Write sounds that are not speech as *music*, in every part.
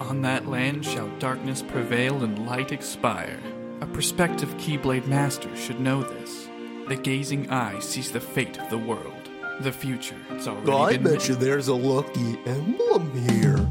On that land shall darkness prevail and light expire. A prospective Keyblade master should know this. The gazing eye sees the fate of the world. The future, it's already I been bet written. you there's a lucky emblem here.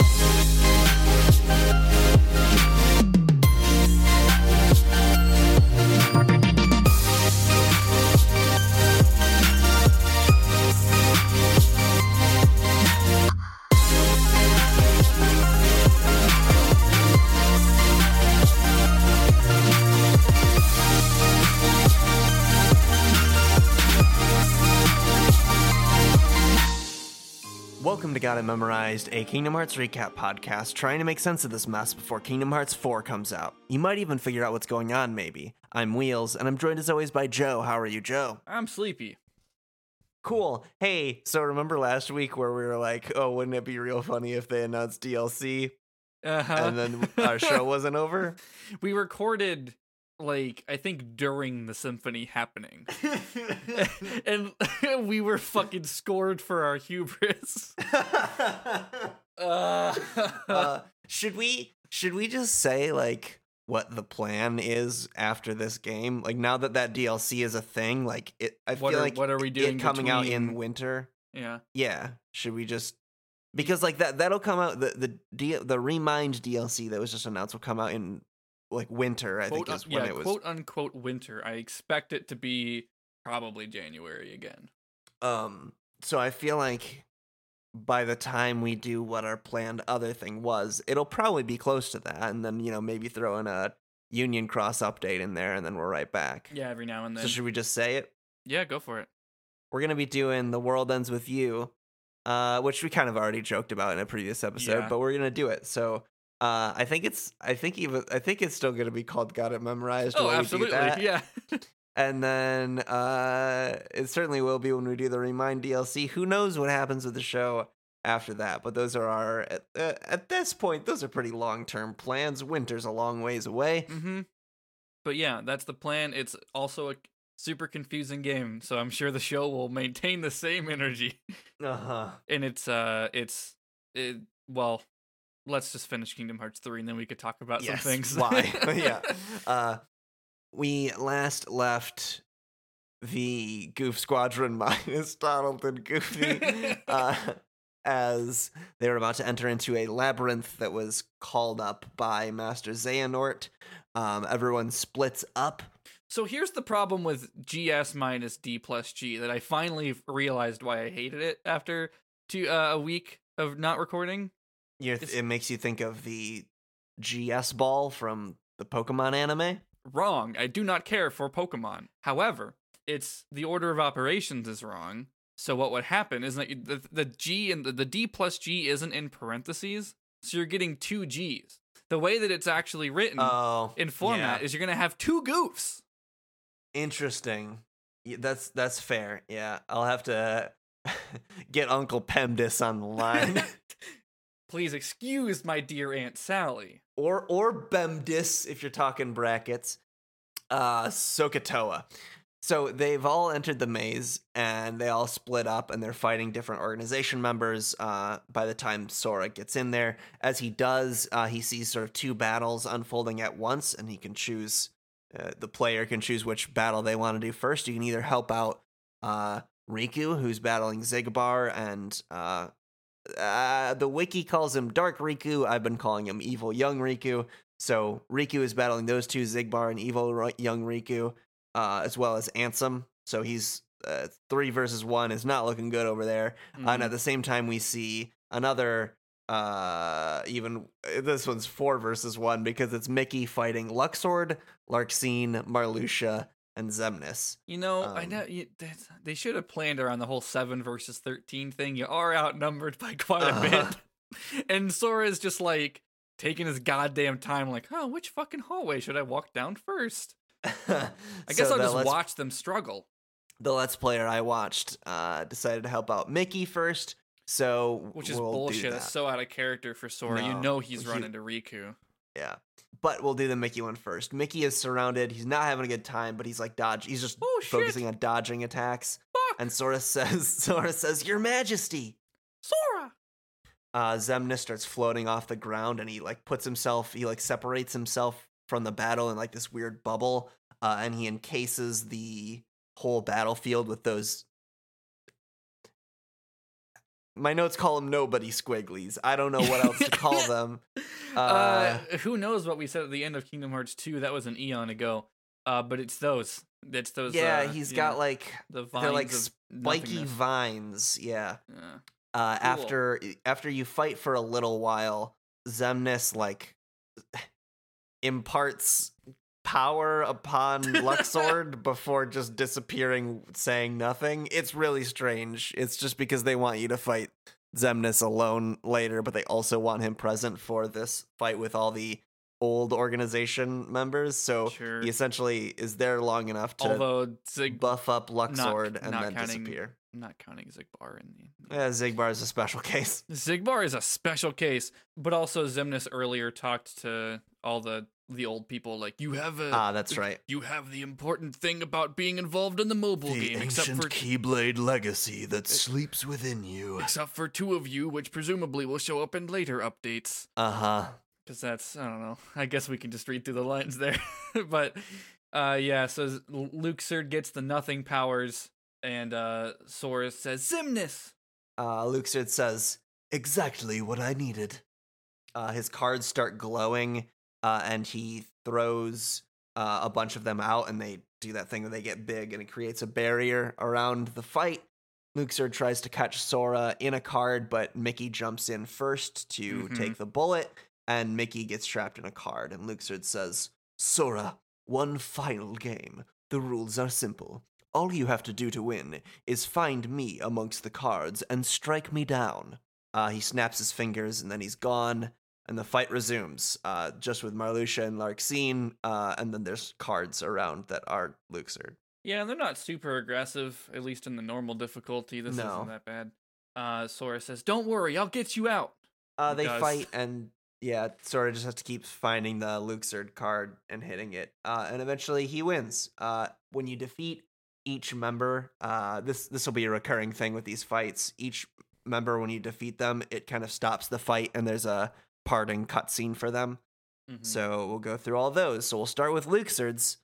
A Kingdom Hearts recap podcast trying to make sense of this mess before Kingdom Hearts 4 comes out. You might even figure out what's going on, maybe. I'm Wheels, and I'm joined as always by Joe. How are you, Joe? I'm sleepy. Cool. Hey, so remember last week where we were like, oh, wouldn't it be real funny if they announced DLC Uh-huh. and then our show *laughs* wasn't over? we recorded, like, I think during the symphony happening. *laughs* *laughs* and *laughs* we were fucking scored for our hubris. Uh, uh, should we should we just say like what the plan is after this game? Like now that that DLC is a thing, like it, I What feel are- like what are we doing coming out in winter. yeah. Yeah, should we just because like that that'll come out the the D, the Remind DLC that was just announced will come out in like winter. I Quote, think is un- when yeah, it was. quote unquote winter. I expect it to be probably January again. Um, so I feel like by the time we do what our planned other thing was, it'll probably be close to that, and then you know maybe throw in a Union Cross update in there, and then we're right back. Yeah, every now and then. So should we just say it? yeah, go for it. We're gonna be doing the world ends with you, uh, which we kind of already joked about in a previous episode, Yeah. but we're gonna do it. So. Uh, I think it's. I think even. I think it's still gonna be called "Got It Memorized." Oh, absolutely. *laughs* Yeah. And then uh, it certainly will be when we do the Remind DLC. Who knows what happens with the show after that? But those are our at, uh, at this point. Those are pretty long term plans. Winter's a long ways away. mm-hmm. But yeah, that's the plan. It's also a super confusing game, so I'm sure the show will maintain the same energy. Uh huh. And it's uh, it's it, well, let's just finish Kingdom Hearts three, and then we could talk about Yes. some things. Why? *laughs* *laughs* yeah. Uh, we last left the Goof Squadron *laughs* minus Donald and Goofy. uh, as they were about to enter into a labyrinth that was called up by Master Xehanort. Um, everyone splits up. So here's the problem with GS minus D plus G that I finally realized why I hated it after two uh, a week of not recording. You it makes you think of the GS ball from the Pokemon anime. Wrong. I do not care for Pokemon. However, it's the order of operations is wrong. So what would happen is that you- the, the G and the, the D plus G isn't in parentheses, so you're getting two G's. The way that it's actually written Oh, in format yeah. is you're gonna have two goofs. Interesting. That's that's fair. Yeah, I'll have to *laughs* get Uncle PEMDAS on the line, *laughs* *laughs* Please excuse my dear Aunt Sally. or or BEDMAS if you're talking brackets. Uh, SOHCAHTOA. So they've all entered the maze and they all split up and they're fighting different organization members. Uh, by the time Sora gets in there, as he does, uh, he sees sort of two battles unfolding at once, and he can choose. Uh, the player can choose which battle they want to do first. You can either help out uh, Riku, who's battling Xigbar, and uh, uh, the wiki calls him Dark Riku. I've been calling him Evil Young Riku. So Riku is battling those two, Xigbar and Evil Ro- Young Riku, uh, as well as Ansem. So he's uh, three versus one is not looking good over there. And Mhm. at the same time, we see another. Uh, even this one's four versus one because it's Mickey fighting Luxord, Larxene, Marluxia, and Xemnas. You know, I Um, know you, that's, they should have planned around the whole seven versus thirteen thing. You are outnumbered by *laughs* quite a Uh-huh. bit, *laughs* and Sora is just like taking his goddamn time. Like, oh, which fucking hallway should I walk down first? *laughs* I I guess I'll just watch them struggle. the let's player I watched uh, decided to help out Mickey first, so Which is we'll bullshit. It's that. so out of character for Sora. you know he's he- running to Riku. Yeah, but we'll do the Mickey one first. Mickey is surrounded. He's not having a good time, but he's like dodge. He's just Oh, focusing on dodging attacks. Fuck! And Sora says, *laughs* Sora says, "Your Majesty." Sora! uh, Xemnas starts floating off the ground, and he like puts himself, he like separates himself from the battle in like this weird bubble, uh, and he encases the whole battlefield with those. My notes call them nobody squigglies. I don't know what else to *laughs* call them. Uh, Uh, who knows what we said at the end of Kingdom Hearts 2? That was an eon ago. Uh, but it's those. It's those. yeah, uh, he's got know, like the vines they're like spiky vines. Yeah. Yeah. uh, Cool. after after you fight for a little while, Xemnas like imparts power upon *laughs* Luxord before just disappearing, saying nothing. It's really strange. It's just because they want you to fight Xemnas alone later, but they also want him present for this fight with all the old organization members. So Sure. he essentially is there long enough to Although Zig, buff up Luxord and not then counting- disappear. not counting Xigbar in the. Yeah, Xigbar is a special *laughs* case. Xigbar is a special case, but also Xemnas earlier talked to all the the old people like you have a Ah, that's right. you have the important thing about being involved in the mobile The game except for Keyblade legacy that sleeps within you. except for two of you which presumably will show up in later updates Uh huh. because that's I don't know. *laughs* I guess we can just read through the lines there, *laughs* but uh, yeah. So Luxord gets the nothing powers, and uh, Sora says Xemnas. Uh, Luxord says, exactly what I needed. Uh, his cards start glowing, uh, and he throws uh, a bunch of them out, and they do that thing where they get big, and it creates a barrier around the fight. Luxord tries to catch Sora in a card, but Mickey jumps in first to Mhm. take the bullet, and Mickey gets trapped in a card. And Luxord says, Sora, one final game. The rules are simple. All you have to do to win is find me amongst the cards and strike me down. Uh, he snaps his fingers and then he's gone, and the fight resumes, uh, just with Marluxia and Larxene, uh, and then there's cards around that are Luxord. Yeah, they're not super aggressive, at least in the normal difficulty. This No. isn't that bad. Uh, Sora says, "Don't worry, I'll get you out." Uh, they does. fight, and yeah, Sora just has to keep finding the Luxord card and hitting it, uh, and eventually he wins. Uh, when you defeat each member, uh, this this will be a recurring thing with these fights. Each member, when you defeat them, it kind of stops the fight, and there's a parting cutscene for them. Mhm. So we'll go through all those. So we'll start with Luxord's.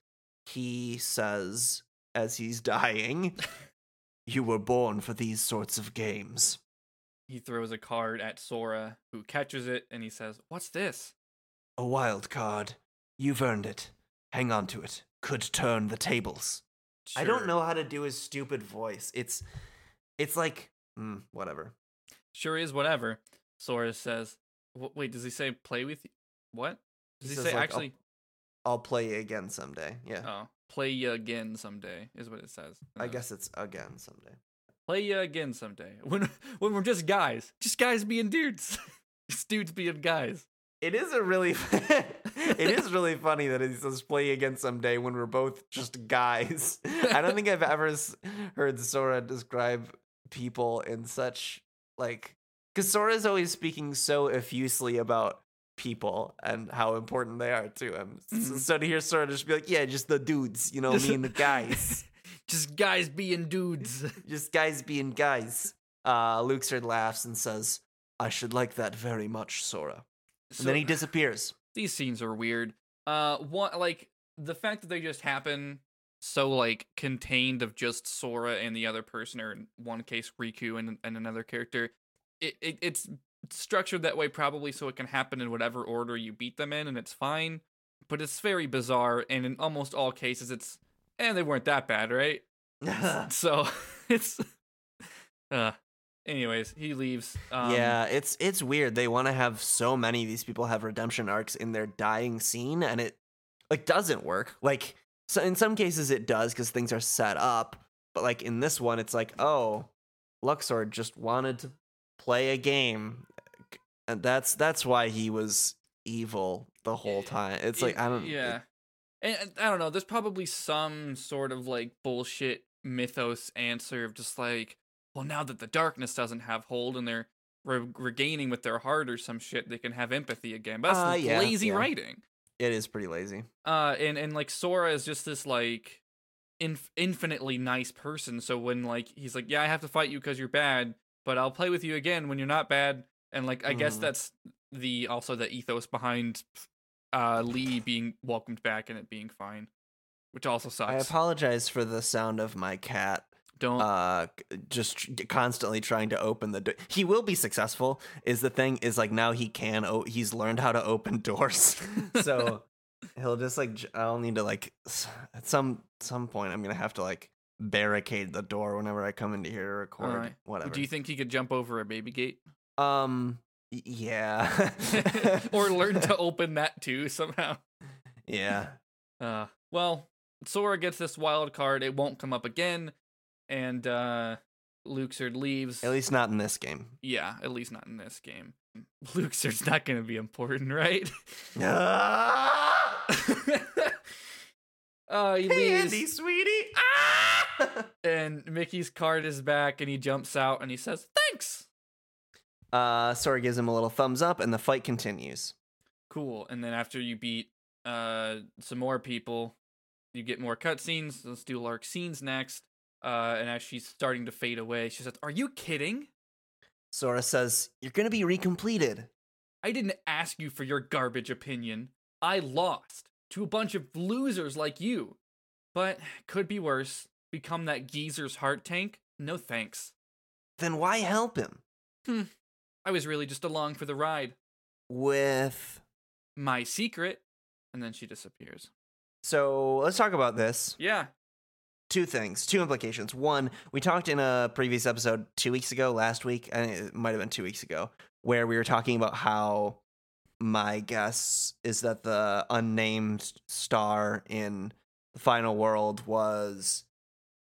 He says, as he's *laughs* dying, "You were born for these sorts of games." he throws a card at Sora, who catches it, and he says, "What's this?" A wild card. You've earned it. Hang on to it. Could turn the tables. I don't know how to do his stupid voice. It's it's like mm, whatever. Sure is whatever. Sora says, "Wh- "Wait, does he say play with you? What does He he, say? like, "I'll- actually, I'll play you again someday. Yeah. oh, play you again someday is what it says. I Uh, guess it's again someday. play you again someday. *laughs* When when we're just guys, just guys being dudes, *laughs* just dudes being guys. It is a really *laughs* it is really funny that he says play again someday when we're both just guys. I don't think I've ever heard Sora describe people in such like because Sora is always speaking so effusely about people and how important they are to him. S- Mhm. So to hear Sora just be like, yeah, just the dudes, you know, me and the guys, *laughs* just guys being dudes. *laughs* just guys being guys. Uh, Luxord laughs and says, "I should like that very much, Sora." And then he disappears. *sighs* these scenes are weird. Uh, one like the fact that they just happen so like contained of just Sora and the other person, or in one case Riku and and another character. It, it it's structured that way probably so it can happen in whatever order you beat them in, and it's fine. But it's very bizarre, and in almost all cases, it's and they weren't that bad, right? *laughs* So *laughs* it's uh. Anyways, he leaves. Um, yeah, it's it's weird. They want to have so many of these people have redemption arcs in their dying scene, and it like doesn't work. Like so in some cases it does because things are set up, but like in this one, it's like oh, Luxord just wanted to play a game, and that's that's why he was evil the whole time. It's like it- I don't Yeah, and and I don't know. There's probably some sort of like bullshit mythos answer of just like, well, now that the darkness doesn't have hold and they're re- regaining with their heart or some shit, they can have empathy again. But that's Uh, yeah, lazy yeah. writing. It is pretty lazy. Uh, and and like Sora is just this like inf- infinitely nice person. So when like he's like, yeah, I have to fight you because you're bad, but I'll play with you again when you're not bad. And like I guess Mhm. that's the also the ethos behind uh Lee being welcomed back and it being fine. Which also sucks. I apologize for the sound of my cat Don't uh just constantly trying to open the door. He will be successful is the thing is like now he can o- he's learned how to open *laughs* doors. so *laughs* he'll just like j- I'll need to like s- at some some point I'm going to have to like barricade the door whenever I come into here to record Alright. whatever. do you think he could jump over a baby gate? um yeah. *laughs* or learn to *laughs* open that too somehow? Yeah. *laughs* Uh, well, Sora gets this wild card. It won't come up again, and uh, Luxord leaves. At least not in this game. yeah, at least not in this game. Luxord's not going to be important, right? uh, he Hey, leaves, Andy, sweetie. Ah! *laughs* and Mickey's card is back, and he jumps out and he says, "Thanks." uh, Sora gives him a little thumbs up, and the fight continues. Cool. And then after you beat uh some more people, you get more cutscenes. Let's do Larxene's next. Uh, and as she's starting to fade away, she says, "Are you kidding? Sora says, You're going to be recompleted. I didn't ask you for your garbage opinion. I lost to a bunch of losers like you. But could be worse. Become that geezer's heart tank? No thanks. Then why help him? Hmm. I was really just along for the ride. With. My secret." And then she disappears. So let's talk about this. Yeah. Two things, two implications. One, we talked in a previous episode two weeks ago, last week, and it might have been two weeks ago, where we were talking about how my guess is that the unnamed star in the final world was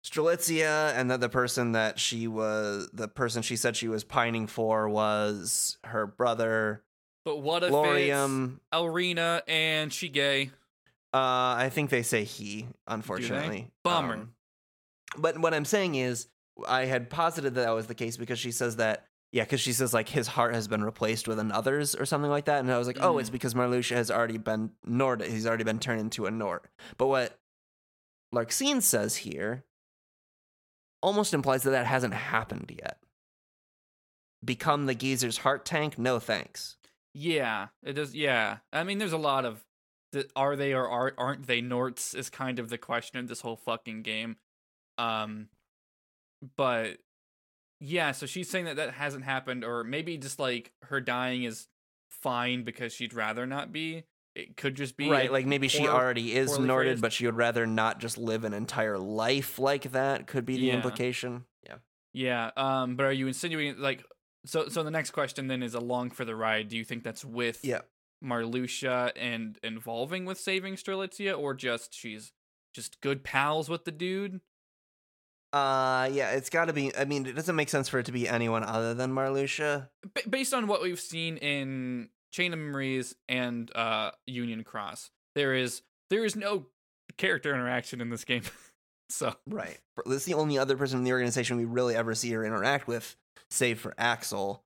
Strelitzia, and that the person that she was, the person she said she was pining for was her brother, But what if it's Lauriam. Elrena and Shige? Uh, I think they say he, unfortunately. Bummer. Um, but what I'm saying is, I had posited that that was the case because she says that, yeah, because she says like his heart has been replaced with another's or something like that, and I was like, oh, it's Mhm. because Marluxia has already been Nort. He's already been turned into a Nort. But what Larxene says here almost implies that that hasn't happened yet. Become the geezer's heart tank? No thanks. Yeah, it does. Yeah, I mean, there's a lot of the, are they or are aren't they Norts is kind of the question of this whole fucking game. Um, but yeah, so she's saying that that hasn't happened, or maybe just like her dying is fine because she'd rather not be. It could just be right a like maybe she already is norted phrased. but she would rather not just live an entire life like that could be the Yeah. implication yeah Yeah. Um. But are you insinuating like so? So the next question then is along for the ride. Do you think that's with yeah Marluxia and involving with saving Strelitzia, or just she's just good pals with the dude? uh yeah it's got to be i mean it doesn't make sense for it to be anyone other than marluxia B- based on what we've seen in Chain of Memories and uh Union Cross, there is there is no character interaction in this game. *laughs* so. Right. This is the only other person in the organization we really ever see her interact with save for axel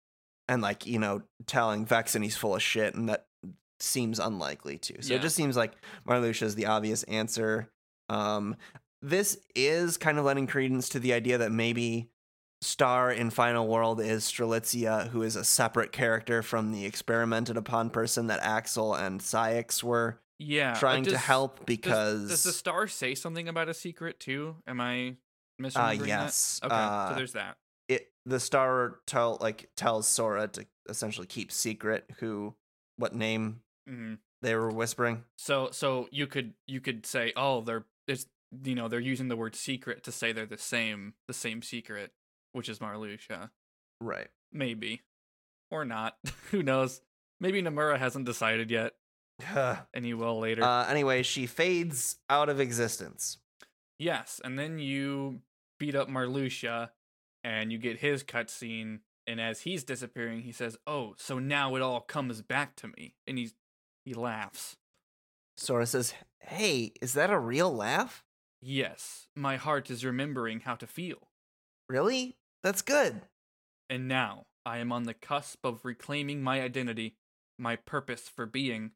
and like you know telling vexen he's full of shit and that seems unlikely too so Yeah. it just seems like marluxia is the obvious answer. Um this is kind of lending credence to the idea that maybe Star in Final World is Strelitzia, who is a separate character from the experimented upon person that Axel and Saïx were yeah, trying to help because does the star say something about a secret too? Am I uh yes that? Okay, uh, so there's that. it the star tell like tells Sora to essentially keep secret who what name hmm they were whispering. So so you could you could say, oh, they're it's you know they're using the word secret to say they're the same the same secret, which is Marluxia. Right. Maybe, or not. *laughs* Who knows? Maybe Nomura hasn't decided yet, *sighs* and he will later. uh, anyway, she fades out of existence. yes, and then you beat up Marluxia, and you get his cutscene. And as he's disappearing, he says, "Oh, so now it all comes back to me." And he's he laughs. Sora says, "Hey, is that a real laugh? Yes, my heart is remembering how to feel. Really? That's good." And now I am on the cusp of reclaiming my identity, my purpose for being,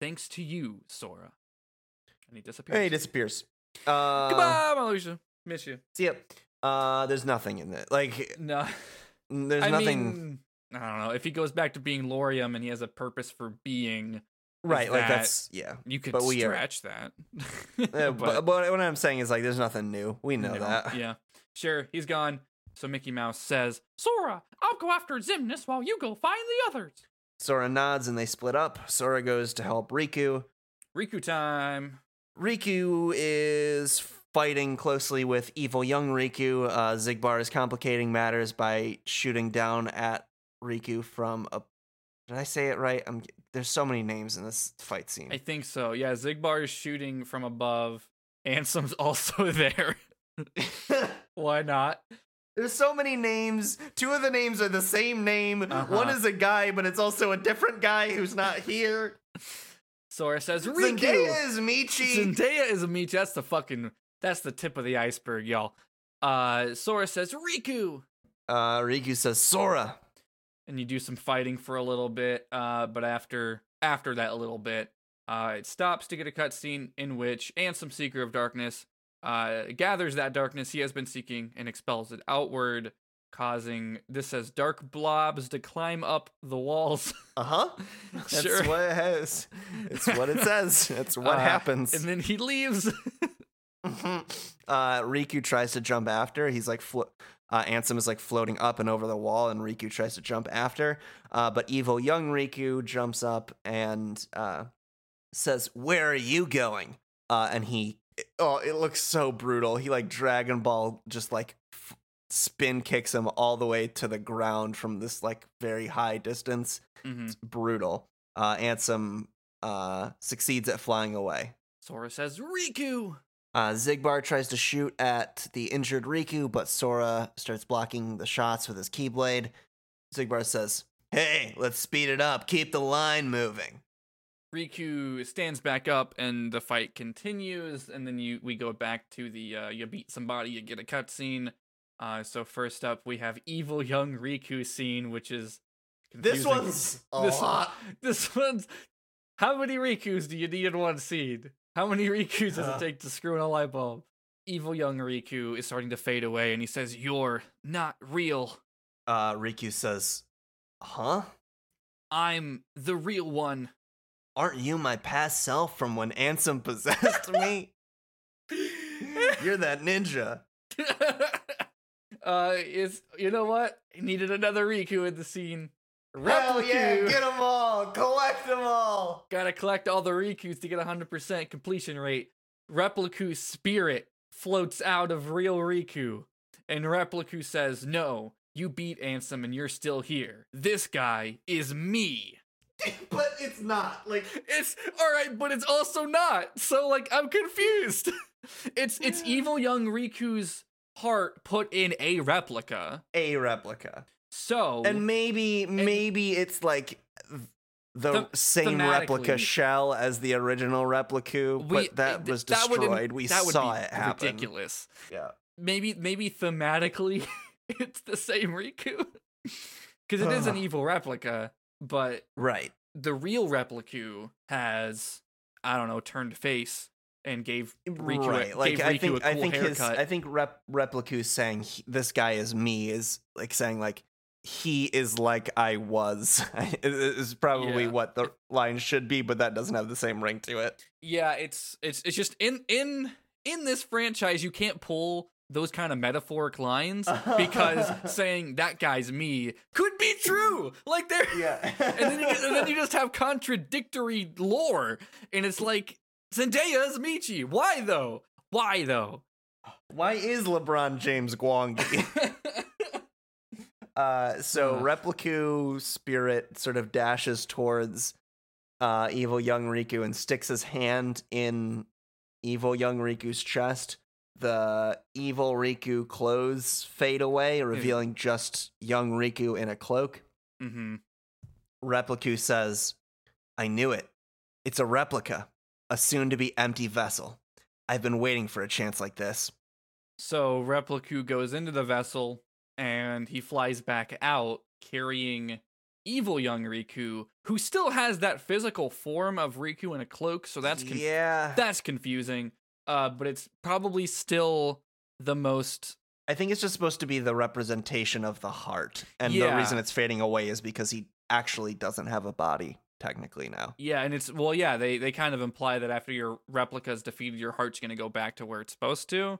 thanks to you, Sora. And he disappears. Hey, he disappears. Uh, Goodbye, Malusha. Miss you. See ya. Uh, there's nothing in it. Like, No, *laughs* there's I nothing. mean, I don't know if he goes back to being Lauriam and he has a purpose for being. Right, like that- that's yeah. You could But we are- stretch that. Uh, *laughs* but, but what I'm saying is like, there's nothing new. We know No, that. Yeah. Sure, he's gone. So Mickey Mouse says, Sora, I'll go after Xemnas while you go find the others. Sora nods and they split up. Sora goes to help Riku. Riku time. Riku is fighting closely with evil young Riku. Uh, Xigbar is complicating matters by shooting down at Riku from a. Did I say it right? I'm. There's so many names in this fight scene. I think so. Yeah, Xigbar is shooting from above. Ansem's *laughs* also there. *laughs* Why not? There's so many names. Two of the names are the same name. Uh-huh. One is a guy, but it's also a different guy who's not here. Sora says, Riku. Zendaya is Michi. Zendaya is a Michi. That's the fucking. That's the tip of the iceberg, y'all. Uh, Sora says, Riku. uh, Riku says Sora. and you do some fighting for a little bit. Uh, but after after that little bit, uh, it stops to get a cutscene in which and some Seeker of Darkness, uh, gathers that darkness he has been seeking and expels it outward, causing this says dark blobs to climb up the walls. Uh huh. *laughs* That's Sure. what it has. It's what it says. *laughs* It's what Uh, happens. and then he leaves. *laughs* uh, Riku tries to jump after. He's like, flo- uh, Ansem is like floating up and over the wall, and Riku tries to jump after. Uh, but evil young Riku jumps up and uh, says, "Where are you going?" Uh, and he, oh, it looks so brutal. He like Dragon Ball just like f- spin kicks him all the way to the ground from this like very high distance. Mhm. It's brutal. Uh, Ansem uh, succeeds at flying away. Sora says, Riku. Uh, Xigbar tries to shoot at the injured Riku, but Sora starts blocking the shots with his Keyblade. Xigbar says, Hey, let's speed it up. Keep the line moving. Riku stands back up and the fight continues, and then you we go back to the uh, you beat somebody, you get a cutscene. Uh, so first up we have evil young Riku scene, which is This confusing. one's *laughs* a this, lot. This one's how many Rikus do you need in one scene? How many Rikus does Uh. it take to screw in a light bulb? Evil young Riku is starting to fade away, and he says, "You're not real. Uh, Riku says, Huh? I'm the real one." Aren't you my past self from when Ansem *laughs* possessed me? You're that ninja. *laughs* uh, is you know what? He needed another Riku in the scene. Hell yeah, get them all. Collect them all. Gotta collect all the Rikus to get a 100% completion rate. Repliku's spirit floats out of real Riku, and Repliku says, No, you beat Ansem and you're still here. This guy is me. *laughs* but it's not. Like, It's alright, but it's also not. So, like, I'm confused. *laughs* it's it's evil young Riku's heart put in a replica. a replica. So And maybe maybe it's like the Them- same replica shell as the original replica, but that th- was that would- destroyed. we that would saw be it happen. Ridiculous. Yeah. maybe maybe thematically *laughs* it's the same Riku because it is an *sighs* evil replica, but Right. the real Repliku has I don't know turned face and gave Riku a, right. Like gave I Riku think a cool I think his. I think Rep Replica saying he, this guy is me is like saying like he is like I was *laughs* is probably Yeah. what the line should be, but that doesn't have the same ring to it. yeah, it's it's it's just in in in this franchise you can't pull those kind of metaphoric lines *laughs* because saying that guy's me could be true. Like there Yeah. *laughs* and then, you, and then you just have contradictory lore, and it's like Zendaya is Michi. Why though? Why though? Why is LeBron James Guangi? *laughs* Uh, so Ugh. Repliku spirit sort of dashes towards uh, evil young Riku and sticks his hand in evil young Riku's chest. The evil Riku clothes fade away, revealing just young Riku in a cloak. mm-hmm. Repliku says, I knew it. It's a replica, a soon to be empty vessel. I've been waiting for a chance like this. So Repliku goes into the vessel, and he flies back out carrying evil young Riku, who still has that physical form of Riku in a cloak. So that's conf- yeah. that's confusing. Uh, but it's probably still the most I think it's just supposed to be the representation of the heart, and the reason it's fading away is because he actually doesn't have a body technically now. Yeah, and it's well, yeah, they they kind of imply that after your replica's defeated, your heart's gonna go back to where it's supposed to.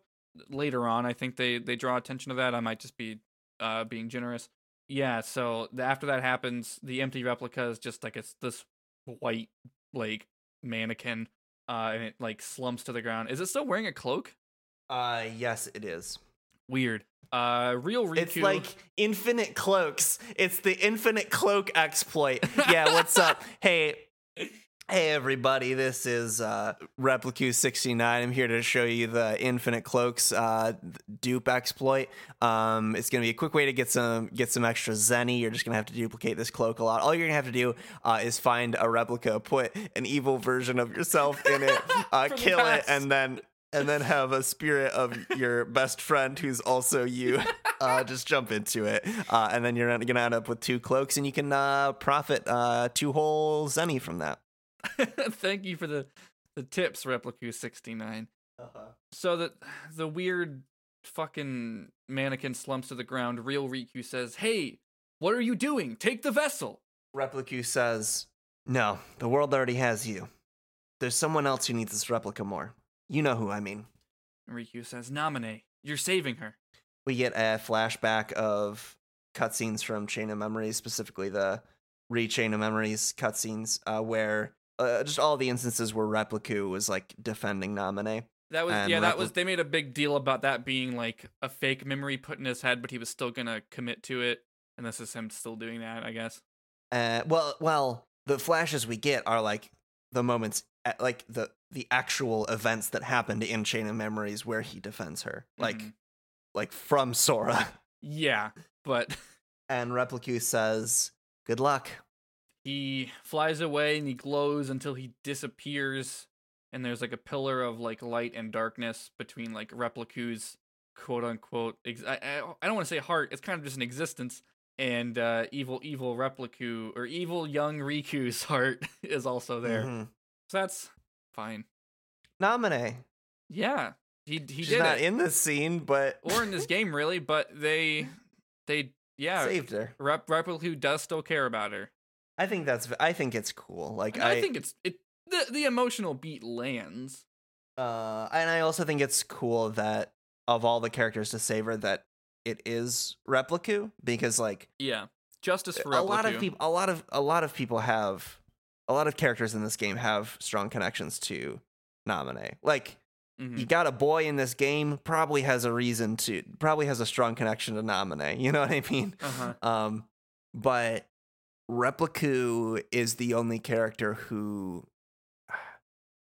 Later on, I think they they draw attention to that. I might just be uh being generous. Yeah, so the, after that happens, the empty replica is just like it's this white like mannequin, uh, and it like slumps to the ground. Is it still wearing a cloak? Uh, yes, it is. Weird. Uh, real Riku. It's like infinite cloaks. It's the infinite cloak exploit. *laughs* Yeah, what's up? Hey, hey everybody. This is uh Repliku 69. I'm here to show you the infinite cloaks uh dupe exploit. Um it's going to be a quick way to get some get some extra zenny. You're just going to have to duplicate this cloak a lot. All you're going to have to do uh is find a replica, put an evil version of yourself in it, *laughs* uh kill it and then and then have a spirit of your best friend who's also you *laughs* uh, just jump into it uh, and then you're gonna end up with two cloaks and you can uh, profit uh, two whole zenny from that *laughs* Thank you for the the tips, Repliku sixty nine. So that the weird fucking mannequin slumps to the ground. Real Riku says, "Hey, what are you doing? Take the vessel." Repliku says no the world already has you there's someone else who needs this replica more you know who i mean Riku says, "Namine, you're saving her." we get a flashback of cutscenes from Chain of Memories, specifically the re-Chain of Memories cutscenes, uh, where uh, just all the instances where Repliku was like defending Namine. That was And yeah. That was they made a big deal about that being like a fake memory put in his head, but he was still gonna commit to it. And this is him still doing that, I guess. Uh, well, well, the flashes we get are like the moments, at, like the the actual events that happened in Chain of Memories where he defends her, like Mhm. like from Sora. Yeah, but *laughs* And Repliku says, "Good luck." He flies away and he glows until he disappears and there's like a pillar of like light and darkness between like Repliku's quote unquote ex- I, I, I don't want to say heart it's kind of just an existence and uh evil evil Repliku or evil young riku's *laughs* heart is also there Mhm. so that's fine Namine. yeah he he She's did not it in this scene, but or in this *laughs* game really but they they yeah saved her. Rep- Repliku does still care about her I think that's. I think it's cool. Like And I, think it's it the the emotional beat lands Uh, and I also think it's cool that of all the characters to save her, that it is Repliku because like Yeah. Justice for a lot of people, a lot of a lot of people have a lot of characters in this game have strong connections to Namine. Like Mhm. you got a boy in this game, probably has a reason to, probably has a strong connection to Namine. *laughs* You know what I mean? Uh-huh. Um, but Repliku is the only character who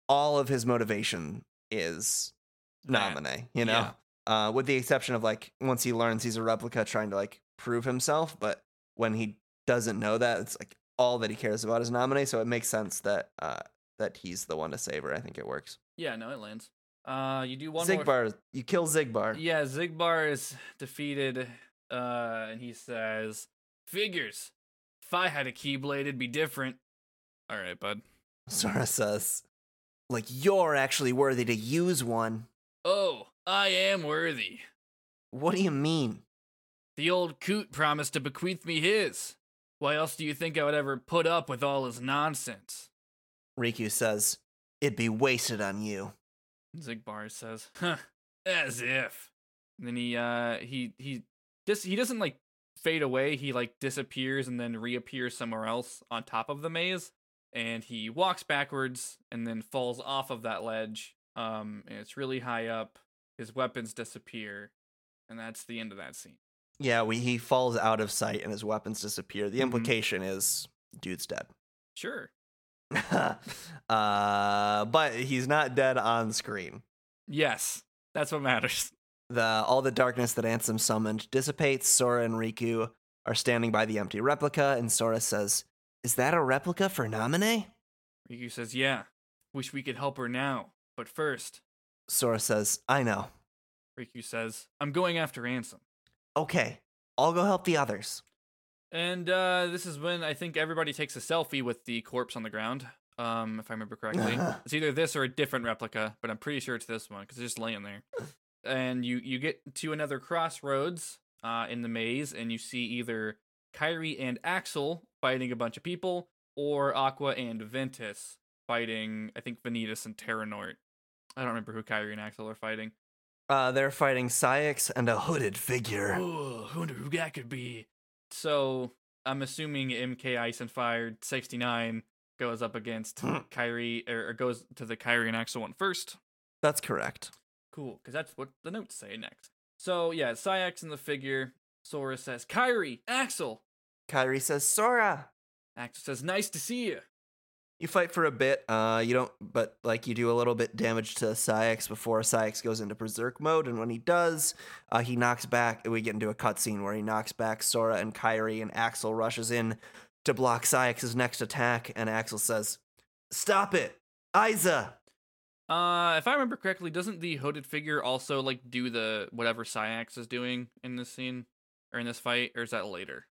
all of his motivation is Namine, you know? Uh, with the exception of like once he learns he's a replica trying to like prove himself, but when he doesn't know that, it's like all that he cares about is Namine, so it makes sense that uh that he's the one to save her. I think it works. Yeah, no, it lands. Uh you do one more Xigbar, you kill Xigbar. Yeah, Xigbar is defeated, uh, and he says, Figures. If I had a Keyblade, it'd be different. Alright, bud. Sora says, like you're actually worthy to use one. Oh, I am worthy. What do you mean? The old coot promised to bequeath me his. Why else do you think I would ever put up with all his nonsense? Riku says, it'd be wasted on you. Xigbar says, "Huh, as if." And then he uh he he just he doesn't like fade away. He like disappears and then reappears somewhere else on top of the maze, and he walks backwards and then falls off of that ledge. Um, and it's really high up. His weapons disappear, and that's the end of that scene. Yeah, we, he falls out of sight and his weapons disappear. The Mhm. implication is dude's dead. Sure. *laughs* uh, but he's not dead on screen. Yes, that's what matters. The all the darkness that Ansem summoned dissipates. Sora and Riku are standing by the empty replica, and Sora says, "Is that a replica for Namine?" Riku says, "Yeah, wish we could help her now, but first." Sora says, "I know. Riku says, "I'm going after Ansem." Okay, I'll go help the others." And uh, this is when I think everybody takes a selfie with the corpse on the ground. Um, if I remember correctly, *laughs* it's either this or a different replica, but I'm pretty sure it's this one because it's just laying there. *laughs* and you you get to another crossroads uh, in the maze, and you see either Kairi and Axel fighting a bunch of people, or Aqua and Ventus fighting. I think Vanitas and Terranort. I don't remember who Kairi and Axel are fighting. Uh, they're fighting Saïx and a hooded figure. Oh, I wonder who that could be. So I'm assuming MK Ice and Fire 69 goes up against Hmm. Kairi, or, or goes to the Kairi and Axel one first. That's correct. Cool, because that's what the notes say next. So yeah, Saïx in the figure. Sora says, Kairi, Axel. Kairi says, Sora. Axel says, nice to see you. You fight for a bit. Uh, you don't, but like you do a little bit damage to Saïx before Saïx goes into Berserk mode, and when he does, uh, he knocks back. We get into a cutscene where he knocks back Sora and Kairi, and Axel rushes in to block Saïx's next attack, and Axel says, "Stop it, Isa." Uh, if I remember correctly, doesn't the hooded figure also like do the whatever Saïx is doing in this scene or in this fight, or is that later?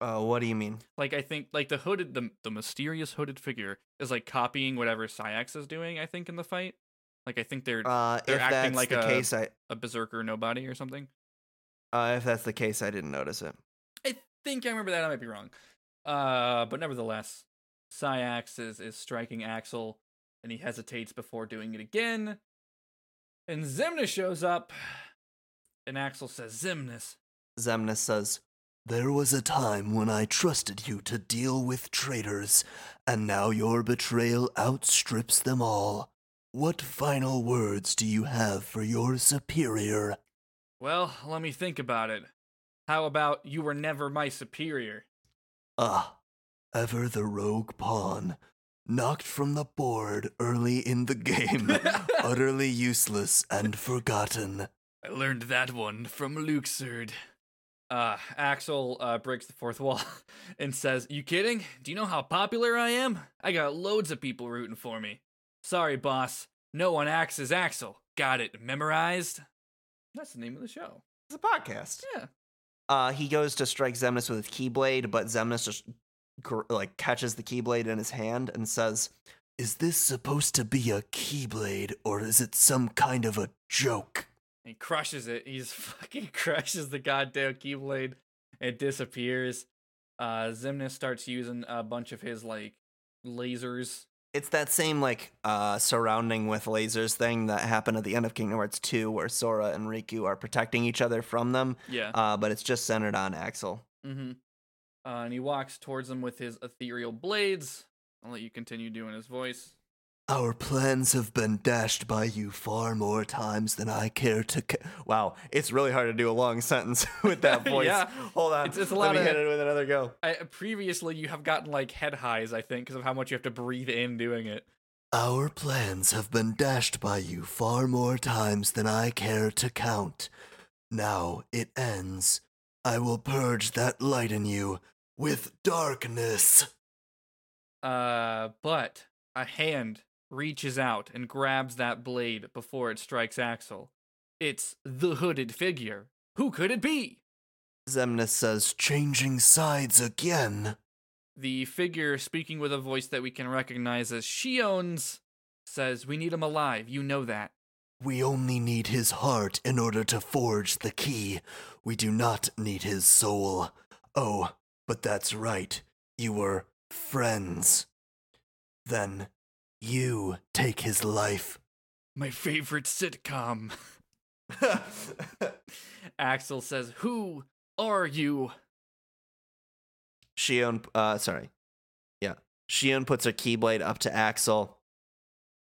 Uh, what do you mean? Like I think like the hooded the the mysterious hooded figure is like copying whatever Saïx is doing, I think, in the fight. Like I think they're Uh, They're acting that's like the a- case, I a berserker nobody or something. uh, if that's the case, I didn't notice it. I think I remember that. I might be wrong. Uh, but nevertheless, Saïx is, is striking Axel, and he hesitates before doing it again. And Xemnas shows up, and Axel says, Xemnas, Xemnas says, There was a time when I trusted you to deal with traitors, and now your betrayal outstrips them all. What final words do you have for your superior? well, let me think about it. How about you were never my superior? Ah, ever the rogue pawn, knocked from the board early in the game, *laughs* utterly useless and forgotten. I learned that one from Luxord. Uh, Axel uh, breaks the fourth wall *laughs* and says, You kidding? Do you know how popular I am? I got loads of people rooting for me. Sorry, boss. No one acts as Axel. Got it memorized? That's the name of the show. "It's a podcast." Yeah. Uh, he goes to strike Xemnas with his keyblade, but Xemnas just gr- like catches the keyblade in his hand and says, Is this supposed to be a keyblade, or is it some kind of a joke? He crushes it. He's *laughs* fucking crushes the goddamn keyblade. It disappears. Uh, Xemnas starts using a bunch of his like lasers It's that same like uh surrounding with lasers thing that happened at the end of Kingdom Hearts 2 where Sora and Riku are protecting each other from them. Yeah. Uh but it's just centered on Axel. mm-hmm. Uh, and he walks towards them with his ethereal blades. I'll let you continue doing his voice. Our plans have been dashed by you far more times than I care to. Ca- Wow, it's really hard to do a long sentence *laughs* with that *laughs* voice. Yeah. Hold on. It's- it's a Let lot me of- hit it with another go. I, previously, you have gotten like head highs, I think, because of how much you have to breathe in doing it. Our plans have been dashed by you far more times than I care to count. Now it ends. I will purge that light in you with darkness. Uh, but a hand reaches out and grabs that blade before it strikes Axel. It's the hooded figure. Who could it be? Xemnas says, Changing sides again. The figure, speaking with a voice that we can recognize as Xion's, says, We need him alive. You know that. We only need his heart in order to forge the key. We do not need his soul. Oh, but that's right. You were friends. Then you take his life. My favorite sitcom. *laughs* Axel says, Who are you? Xion, uh, sorry. Yeah. Xion puts her keyblade up to Axel,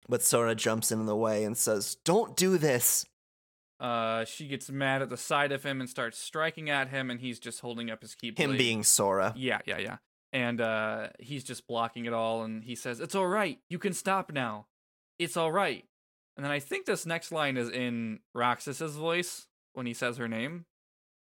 but Sora jumps in the way and says, Don't do this. Uh, she gets mad at the sight of him and starts striking at him, and he's just holding up his keyblade. Him being Sora. Yeah, yeah, yeah. And uh, he's just blocking it all, and he says, "It's all right. You can stop now. It's all right." And then I think this next line is in Roxas's voice when he says her name.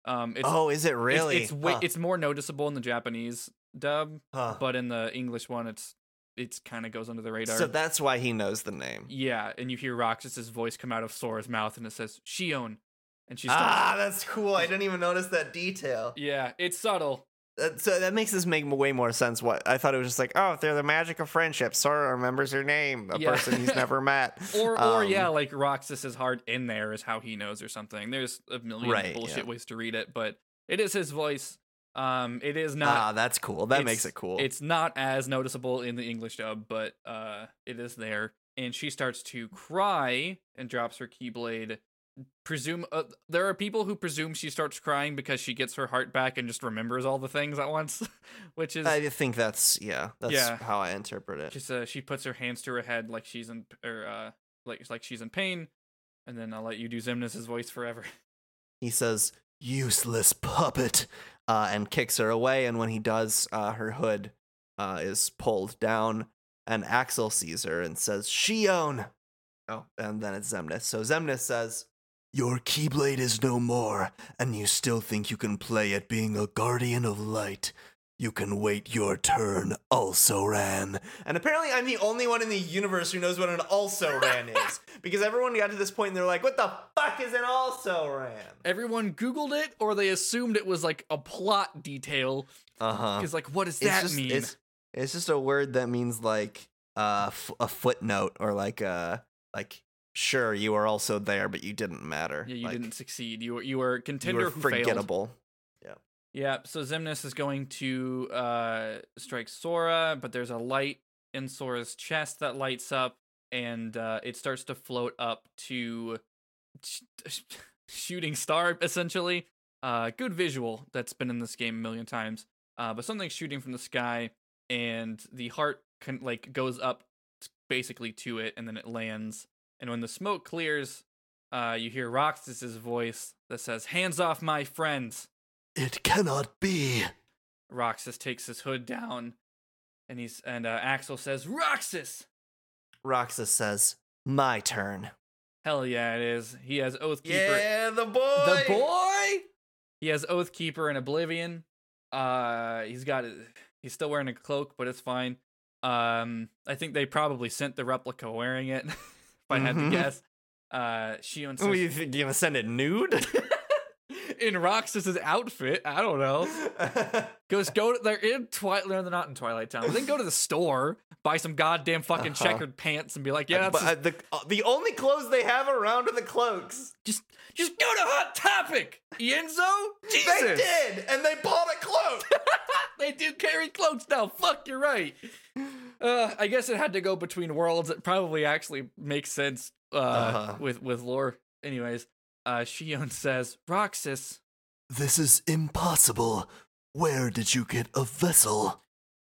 Um, it's, oh, is it it's- really? It's way, Huh. it's more noticeable in the Japanese dub, Huh. but in the English one, it's it's kind of goes under the radar. So that's why he knows the name. yeah, and you hear Roxas's voice come out of Sora's mouth, and it says Xion, and she starts. Ah, that's cool. I didn't even notice that detail. Yeah, it's subtle, Uh, So that makes this make way more sense. What I thought it was just like, oh, they're the magic of friendship. Sora remembers her name, a Yeah. person he's never *laughs* met. Or, or Um, yeah, like Roxas's heart in there is how he knows or something. There's a million Right, bullshit yeah. ways to read it, but it is his voice. Um, it is not. ah, that's cool. That makes it cool. It's not as noticeable in the English dub, but uh, it is there. And she starts to cry and drops her keyblade. Presume uh, there are people who presume she starts crying because she gets her heart back and just remembers all the things at once, *laughs* which is I think that's yeah. That's Yeah. how I interpret it. uh, she puts her hands to her head like she's in or uh like like she's in pain, and then I'll let you do Xemnas's voice forever. he says, "Useless puppet," uh, and kicks her away. And when he does, uh, her hood uh, is pulled down, and Axel sees her and says, "Xion." Oh, and then it's Xemnas. So Xemnas says, Your Keyblade is no more, and you still think you can play at being a guardian of light. You can wait your turn, also ran. and apparently I'm the only one in the universe who knows what an also ran is, *laughs* because everyone got to this point and they're like, "What the fuck is an also ran?" Everyone Googled it, or they assumed it was like a plot detail. Uh huh. Because like, what does it's that just, mean? It's, it's just a word that means like uh, f- a footnote or like a like sure you were also there but you didn't matter. Yeah, you Like, didn't succeed. You were you were a You contender were who failed. forgettable. Yeah, so Xemnas is going to uh, strike Sora, but there's a light in Sora's chest that lights up, and uh, it starts to float up to sh- sh- *laughs* shooting star essentially. Uh, good visual that's been in this game a million times. Uh, but something's shooting from the sky, and the heart can like goes up basically to it, and then it lands. And when the smoke clears, uh, you hear Roxas's voice that says, "Hands off my friends." It cannot be. Roxas takes his hood down, and he's and uh, Axel says, "Roxas." Roxas says, "My turn." Hell yeah, it is. He has Oathkeeper. Yeah, the boy. The boy. He has Oathkeeper and Oblivion. Uh, he's got he's still wearing a cloak, but it's fine. Um, I think they probably sent the replica wearing it. *laughs* if I had to Mhm. guess. Uh, Xion What do you says think? You gonna send it nude? *laughs* in Roxas's outfit. I don't know. *laughs* Goes go to they're in Twilight. They're not in Twilight Town. But then go to the store, buy some goddamn fucking Uh-huh. checkered pants, and be like, yeah, but that's uh, the the only clothes they have around are the cloaks. just just go to Hot Topic, Ienzo. Jesus, They did, and they bought a cloak. *laughs* they do carry cloaks now. Fuck, you're right. Uh, I guess it had to go between worlds. It probably actually makes sense uh, Uh-huh. with with lore. Anyways, uh, Xion says, Roxas. This is impossible. Where did you get a vessel?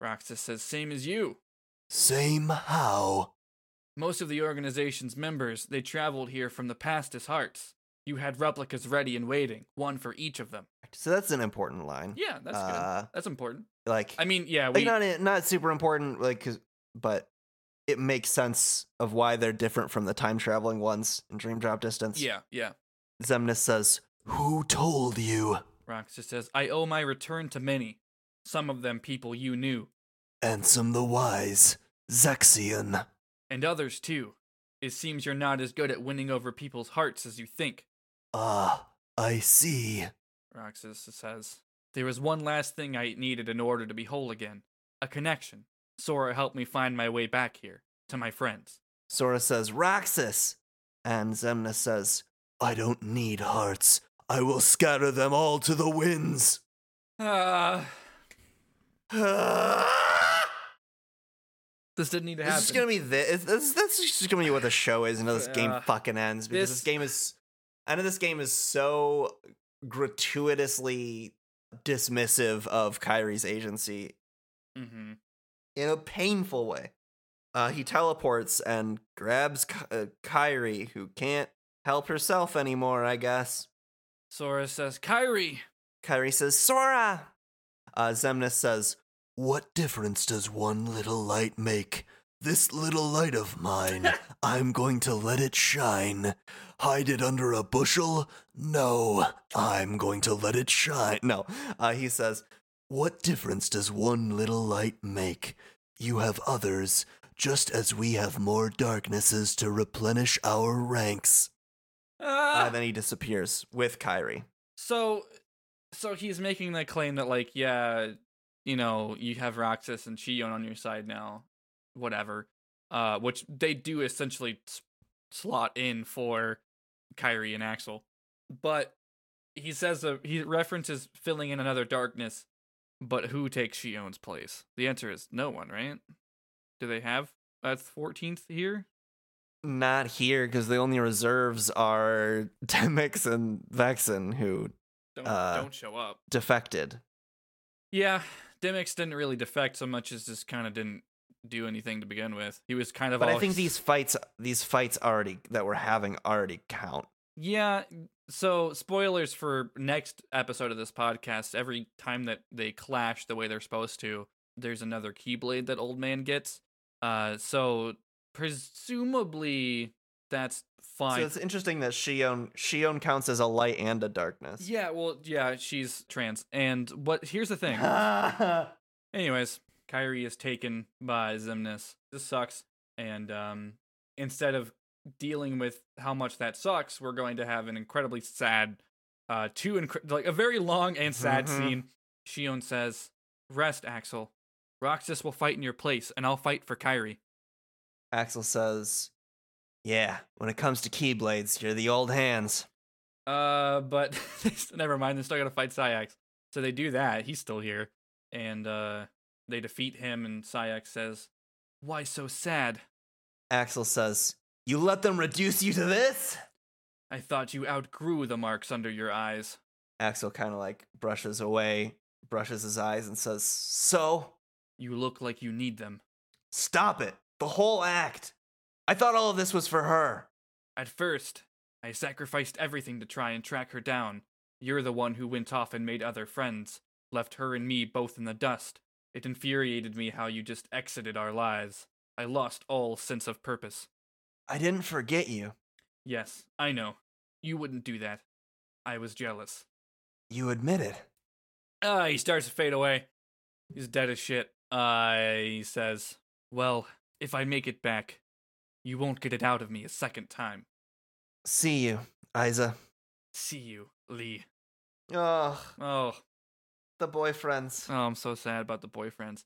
Roxas says, same as you. Same how? Most of the organization's members, they traveled here from the past as hearts. You had replicas ready and waiting, one for each of them. so that's an important line. Yeah, that's Uh, good. That's important. Like, I mean, yeah, like we not not super important, like, 'cause- but it makes sense of why they're different from the time traveling ones in Dream Drop Distance. yeah, yeah. Xemnas says, Who told you? Roxas says, I owe my return to many. Some of them people you knew, Ansem the Wise, Zexion. and others too. It seems you're not as good at winning over people's hearts as you think. Ah, I see. Roxas says, There was one last thing I needed in order to be whole again a connection. Sora helped me find my way back here, to my friends. Sora says, Roxas. And Xemnas says, I don't need hearts. I will scatter them all to the winds. Ah, *sighs* "Ah!" this didn't need to happen. This is gonna be this. this that's just gonna be what the show is until this game Uh, fucking ends because this, this- game is. I know this game is so gratuitously dismissive of Kairi's agency hmm in a painful way. Uh, he teleports and grabs Ky- uh, Kairi, who can't help herself anymore. I guess. Sora says, Kairi! Kairi says, "Sora." Uh, Xemnas says, What difference does one little light make? This little light of mine, *laughs* I'm going to let it shine. Hide it under a bushel? No, I'm going to let it shine. "No." Uh, he says, What difference does one little light make? You have others, just as we have more darknesses to replenish our ranks. Ah! and then he disappears with Kairi. So so he's making the claim that like yeah you know you have roxas and xion on your side now whatever uh which they do essentially slot in for kairi and axel but he says that he references filling in another darkness but who takes xion's place the answer is no one right do they have a 14th here Not here because the only reserves are *laughs* Demyx and Vexen who don't Uh, don't show up defected. Yeah, Demyx didn't really defect so much as just kind of didn't do anything to begin with. He was kind of. But I think these fights, these fights already that we're having already count. Yeah. So spoilers for next episode of this podcast. Every time that they clash the way they're supposed to, there's another Keyblade that Old Man gets. Uh, so presumably that's fine. So it's interesting that Xion Xion counts as a light and a darkness. yeah. Well, yeah, she's trans. And what? Here's the thing. *laughs* Anyways, Kairi is taken by Xemnas. This sucks. And um, instead of dealing with how much that sucks, we're going to have an incredibly sad, uh, two inc- like a very long and sad Mhm. scene. Xion says, "Rest, Axel. Roxas will fight in your place, and I'll fight for Kairi." Axel says, "Yeah, when it comes to keyblades, you're the old hands." Uh, but *laughs* never mind. They're still gonna fight Saïx. So they do that. He's still here, and uh, they defeat him. And Saïx says, "Why so sad? Axel says, "You let them reduce you to this?" I thought you outgrew the marks under your eyes." Axel kind of like brushes away, brushes his eyes, and says, "So, You look like you need them. stop it. The whole act. I thought all of this was for her." At first, I sacrificed everything to try and track her down. You're the one who went off and made other friends, left her and me both in the dust. It infuriated me how you just exited our lives. I lost all sense of purpose. I didn't forget you. Yes, I know. You wouldn't do that. I was jealous. You admit it. Ah, he starts to fade away. He's dead as shit. Uh, he says, Well, if I make it back, you won't get it out of me a second time. See you, Isa. See you, Lea. Oh, Oh, the boyfriends. oh, I'm so sad about the boyfriends.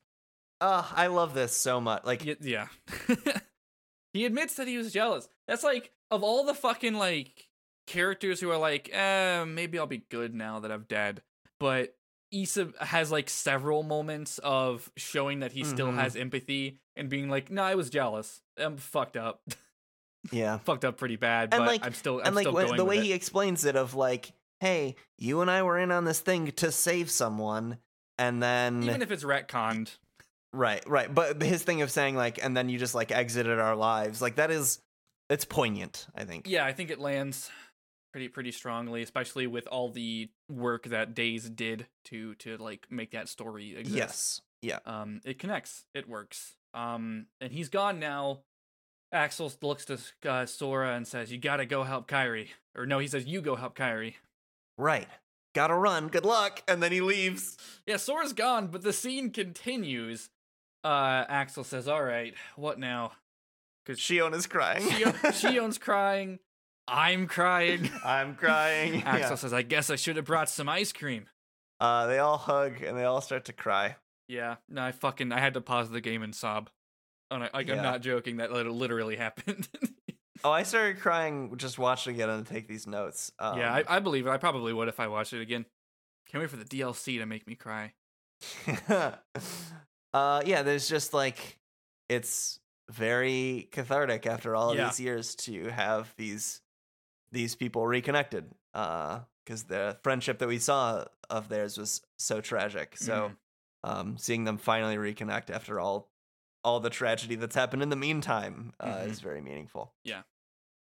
Oh, I love this so much. Like, Y- yeah. *laughs* he admits that he was jealous. That's like, of all the fucking, like, characters who are like, eh, maybe I'll be good now that I'm dead. But Isa has, like, several moments of showing that he still Mhm. has empathy and being like, no, I was jealous. I'm fucked up. *laughs* yeah. fucked up pretty bad, And, but like- I'm still, I'm and like still when, going the way he explains it of like, hey, you and I were in on this thing to save someone, and then Even if it's retconned. right, right. But his thing of saying like, and then you just like exited our lives, like that is, it's poignant. I think. Yeah, I think it lands pretty pretty strongly, especially with all the work that Days did to to like make that story exist. Yes. Yeah. Um, it connects. It works. Um, and he's gone now. Axel looks to uh, Sora and says, "You gotta go help Kairi." Or no, he says, "You go help Kairi." Right. Gotta run. Good luck. And then he leaves. Yeah, Sora's gone, but the scene continues. Uh, Axel says, "All right, what now?" Because Xion is crying. Xion, *laughs* Xion's crying. I'm crying. *laughs* I'm crying. *laughs* Axel Yeah. says, "I guess I should have brought some ice cream." Uh, they all hug and they all start to cry. Yeah, no, I fucking I had to pause the game and sob. Oh, no, like Yeah. I'm not joking. That lit- literally *laughs* happened. Oh, I started crying just watching it and take these notes. Um, yeah, I, I believe it. I probably would if I watched it again. Can't wait for the DLC to make me cry. uh, yeah, there's just like it's very cathartic after all Yeah. these years to have these these people reconnected. Uh, because the friendship that we saw of theirs was so tragic. So, Mhm. um, seeing them finally reconnect after all all the tragedy that's happened in the meantime uh, Mhm. is very meaningful. Yeah.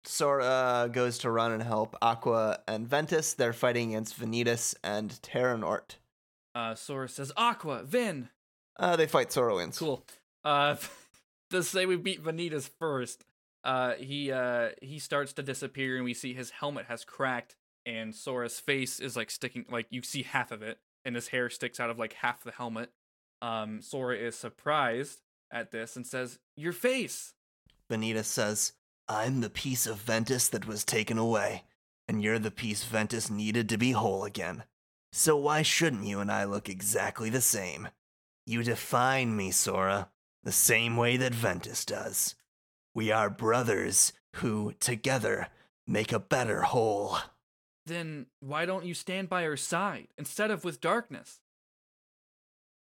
Sora goes to run and help Aqua and Ventus. They're fighting against Vanitas and Terranort. Uh, Sora says, "Aqua, Ven, Uh, they fight Sora wins. cool." Uh, *laughs* to say we beat Vanitas first. Uh, he uh he starts to disappear, and we see his helmet has cracked, and Sora's face is like sticking, like you see half of it, and his hair sticks out of like half the helmet. Um, Sora is surprised at this and says, "Your face." Vanitas says, I'm the piece of Ventus that was taken away, and you're the piece Ventus needed to be whole again. So why shouldn't you and I look exactly the same? You define me, Sora, the same way that Ventus does. We are brothers who, together, make a better whole. Then why don't you stand by her side instead of with darkness?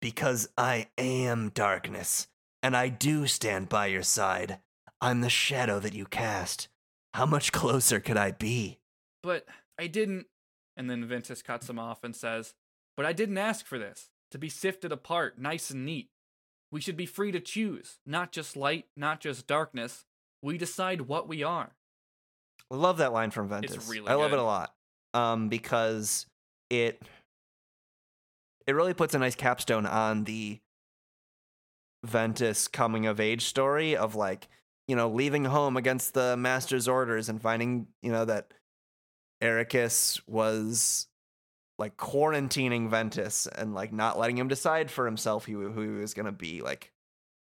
Because I am darkness, and I do stand by your side. I'm the shadow that you cast. How much closer could I be? But I didn't. And then Ventus cuts him off and says, But I didn't ask for this. To be sifted apart, nice and neat. We should be free to choose, not just light, not just darkness. We decide what we are. I love that line from Ventus. really I love good. it a lot. Um, because it it really puts a nice capstone on the Ventus coming of age story of like, you know, leaving home against the master's orders and finding, you know, that Eraqus was like quarantining Ventus and like not letting him decide for himself who, who he was gonna be. Like,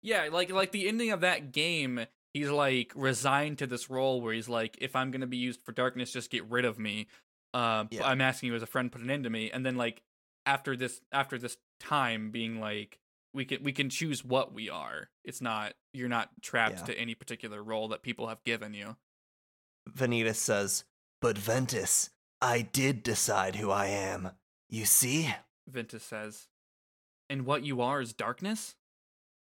Yeah, like like the ending of that game, he's like resigned to this role where he's like, if I'm gonna be used for darkness, just get rid of me. Uh, Yeah. I'm asking you as a friend, put an end to me. And then like after this after this time being like we can we can choose what we are. It's not you're not trapped Yeah. to any particular role that people have given you. Vanitas says, But Ventus, I did decide who I am. You see? Ventus says. And what you are is darkness?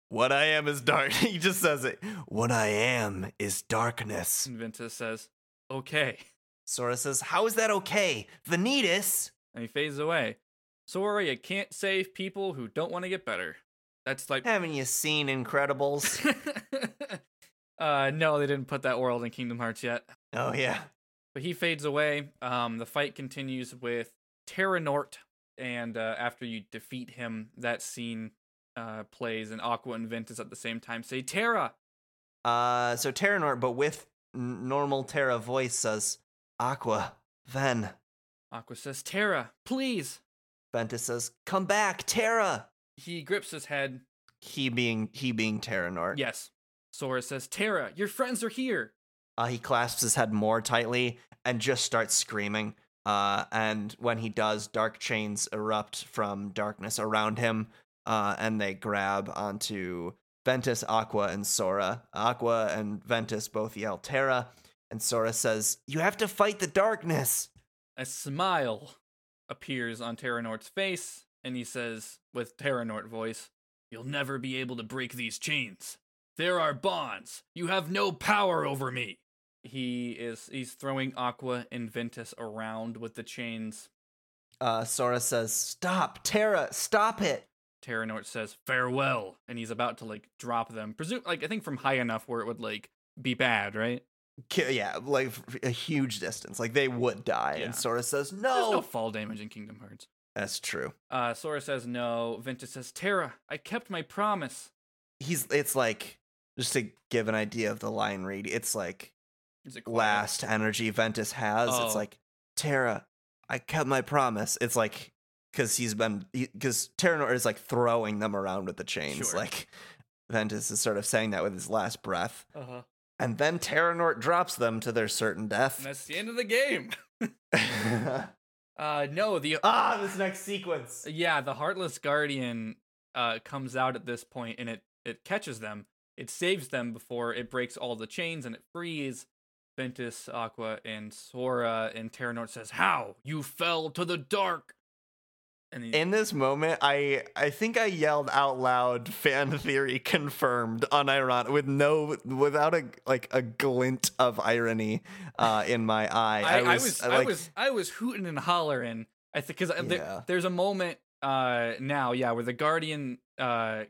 What I am is dark. *laughs* he just says it. What I am is darkness. And Ventus says, Okay. Sora says, How is that okay? Vanitas? And he fades away. Sora, you can't save people who don't want to get better. That's like Haven't you seen Incredibles? *laughs* uh no, they didn't put that world in Kingdom Hearts yet. oh, yeah. But he fades away. Um the fight continues with Terranort and uh after you defeat him, that scene uh plays and Aqua and Ventus at the same time say Terra. Uh, so Terranort, but with n- normal Terra voice, says, Aqua, Ven. Aqua says Terra, please. Ventus says, Come back, Terra. He grips his head. He being he being Terranort. Yes. Sora says, Terra, your friends are here. Uh, he clasps his head more tightly and just starts screaming. Uh, and when he does, dark chains erupt from darkness around him, uh, and they grab onto Ventus, Aqua, and Sora. Aqua and Ventus both yell Terra, and Sora says, "You have to fight the darkness." A smile appears on Terranort's face, and he says, with Terranort voice, You'll never be able to break these chains. There are bonds. You have no power over me. He is he's throwing Aqua and Ventus around with the chains. Uh, Sora says, "Stop, Terra! Stop it!" Terranort says, Farewell, and he's about to like drop them. Presume like I think from high enough where it would like be bad, right? Yeah, like a huge distance, like they would die. Yeah. And Sora says, "No." There's "No." fall damage in Kingdom Hearts. That's true. Uh Sora says no. Ventus says, Terra, I kept my promise. He's. It's like just to give an idea of the line read. It's like Is it quiet? Last energy Ventus has. It's Oh. like Terra, I kept my promise. It's like because he's been because Terranort is like throwing them around with the chains. Sure. Like Ventus is sort of saying that with his last breath, Uh-huh. and then Terranort drops them to their certain death. And that's the end of the game. *laughs* Uh no, the ah, this next sequence. yeah, the heartless guardian uh comes out at this point and it it catches them. It saves them before it breaks all the chains and it frees Ventus, Aqua, and Sora. And Terranort says, "How you fell to the dark?" And he, In this moment, I I think I yelled out loud "fan theory confirmed" on unironic with no without a like a glint of irony uh, in my eye. I, I was, was, I, was, I was hooting and hollering. I think because Yeah. there's a moment uh now, yeah, where the guardian uh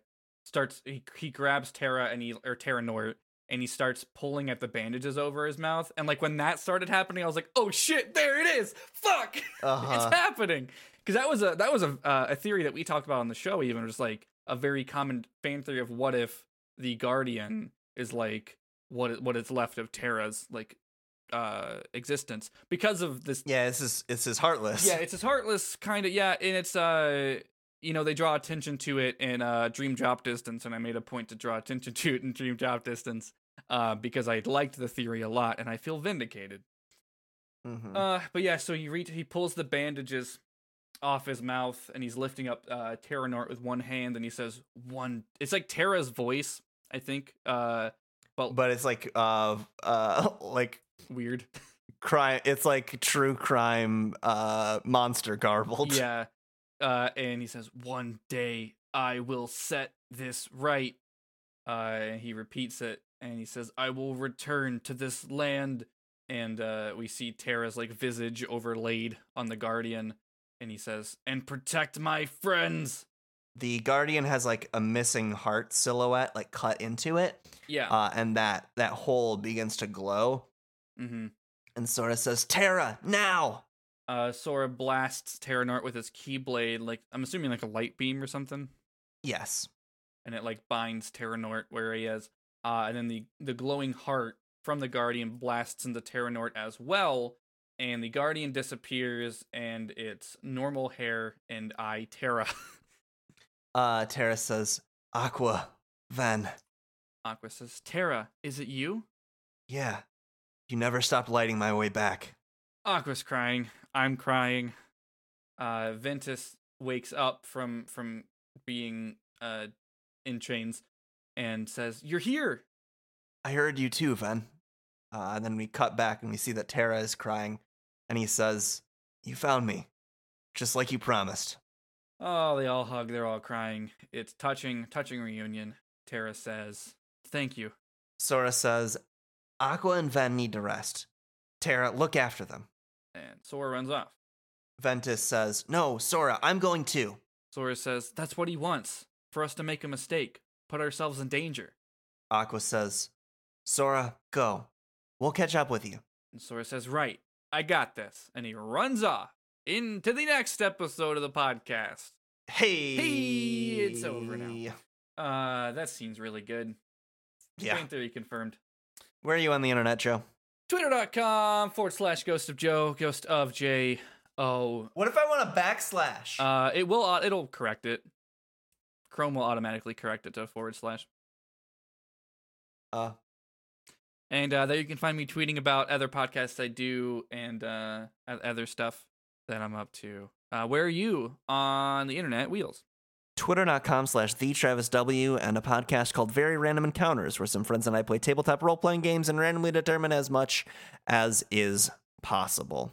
starts he he grabs Terra and he or Terranort and he starts pulling at the bandages over his mouth. And like when that started happening, I was like, oh shit, there it is. Fuck, *laughs* Uh-huh. it's happening. Because that was a that was a uh, a theory that we talked about on the show. Even just like a very common fan theory of what if the guardian is like what what is left of Terra's like uh existence because of this yeah, this is this is heartless. yeah it's this heartless kind of yeah and it's uh you know they draw attention to it in uh dream drop distance and i made a point to draw attention *laughs* to it in dream drop distance uh because i liked the theory a lot and i feel vindicated Mhm. uh but yeah so he re- he pulls the bandages off his mouth, and he's lifting up uh, Terranort with one hand, and he says, "One." It's like Terra's voice, I think. Uh, but, But it's like uh uh *laughs* like weird. crime it's like true crime uh monster garbled. *laughs* yeah. Uh, and he says, "One day I will set this right." Uh, and he repeats it, and he says, "I will return to this land." And uh, we see Terra's like visage overlaid on the Guardian, and he says, "And protect my friends." The guardian has like a missing heart silhouette like cut into it. Yeah. Uh and that that hole begins to glow mm-hmm. and Sora says, "Terra, now." Uh, Sora blasts Terranort with his Keyblade, like I'm assuming like a light beam or something, Yes. and it like binds Terranort where he is. Uh, and then the the glowing heart from the Guardian blasts into Terranort as well, and the Guardian disappears, and it's normal hair and eye Terra. *laughs* Uh Terra says, "Aqua, Ven. Aqua says, "Terra, is it you?" yeah. You never stopped lighting my way back." Aqua's crying. I'm crying. Uh, Ventus wakes up from from being uh in chains and says, "You're here." I heard you too, Ven. Uh, and then we cut back and we see that Terra is crying, and he says, "You found me, just like you promised." Oh, they all hug. They're all crying. It's touching, touching reunion. Terra says, "Thank you." Sora says, "Aqua and Ven need to rest. Terra, look after them." And Sora runs off. Ventus says, "No, Sora, I'm going too." Sora says, "That's what he wants. For us to make a mistake, put ourselves in danger." Aqua says, "Sora, go. We'll catch up with you." And Sora says, "Right, I got this." And he runs off into the next episode of the podcast. Hey, Hey, it's over now. Uh, that scene's really good. Yeah. Theory confirmed. Where are you on the internet, Joe? Twitter.com forward slash ghost of Joe, ghost of J O. What if I want a backslash? Uh, it will, au- it'll correct it. Chrome will automatically correct it to a forward slash. Uh, And uh, there you can find me tweeting about other podcasts I do and uh, other stuff that I'm up to. Uh, where are you on the internet, Wheels? Twitter.com slash the Travis W and a podcast called Very Random Encounters, where some friends and I play tabletop role playing games and randomly determine as much as is possible.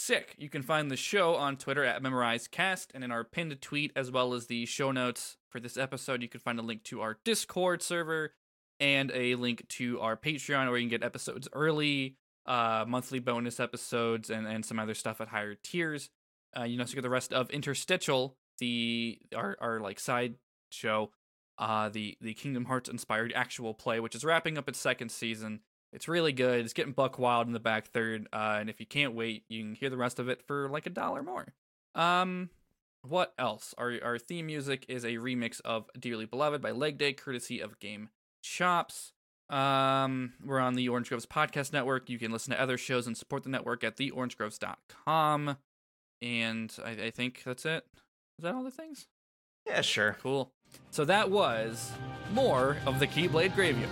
Sick. You can find the show on Twitter at MemorizeCast and in our pinned tweet, as well as the show notes for this episode. You can find a link to our Discord server and a link to our Patreon, where you can get episodes early, uh, monthly bonus episodes, and, and some other stuff at higher tiers. Uh, you can also get the rest of Interstitial, the our our like side show, uh, the the Kingdom Hearts inspired actual play, which is wrapping up its second season. It's really good. It's getting buck wild in the back third. Uh, and if you can't wait, you can hear the rest of it for like a dollar more. Um, what else? Our our theme music is a remix of Dearly Beloved by Leg Day, courtesy of Game Chops. Um, we're on the Orange Groves Podcast Network. You can listen to other shows and support the network at theorangegroves.com. And I, I think that's it. Is that all the things? Yeah, sure. Cool. So that was more of the Keyblade Graveyard.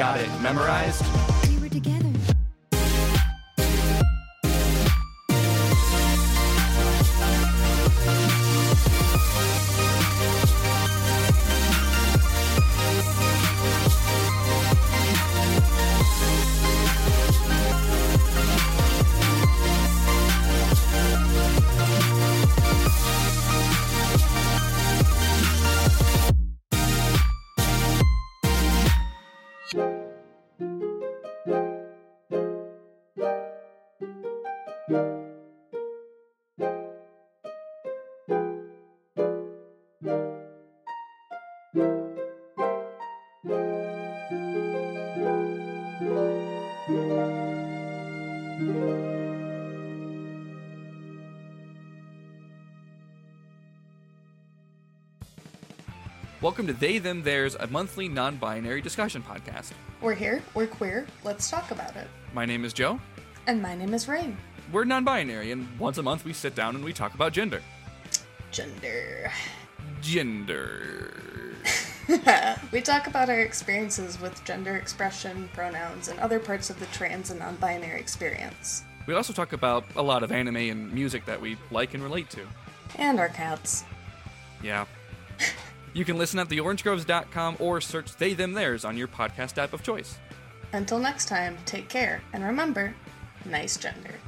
Got it memorized? Welcome to They Them Theirs, a monthly non-binary discussion podcast. We're here, we're queer, let's talk about it. My name is Joe. And my name is Rain. We're non-binary, and once a month we sit down and we talk about gender. Gender. Gender. *laughs* we talk about our experiences with gender expression, pronouns, and other parts of the trans and non binary experience. We also talk about a lot of anime and music that we like and relate to. And our cats. Yeah. You can listen at theorangegroves.com or search they them theirs on your podcast app of choice. Until next time, take care, and remember, nice gender.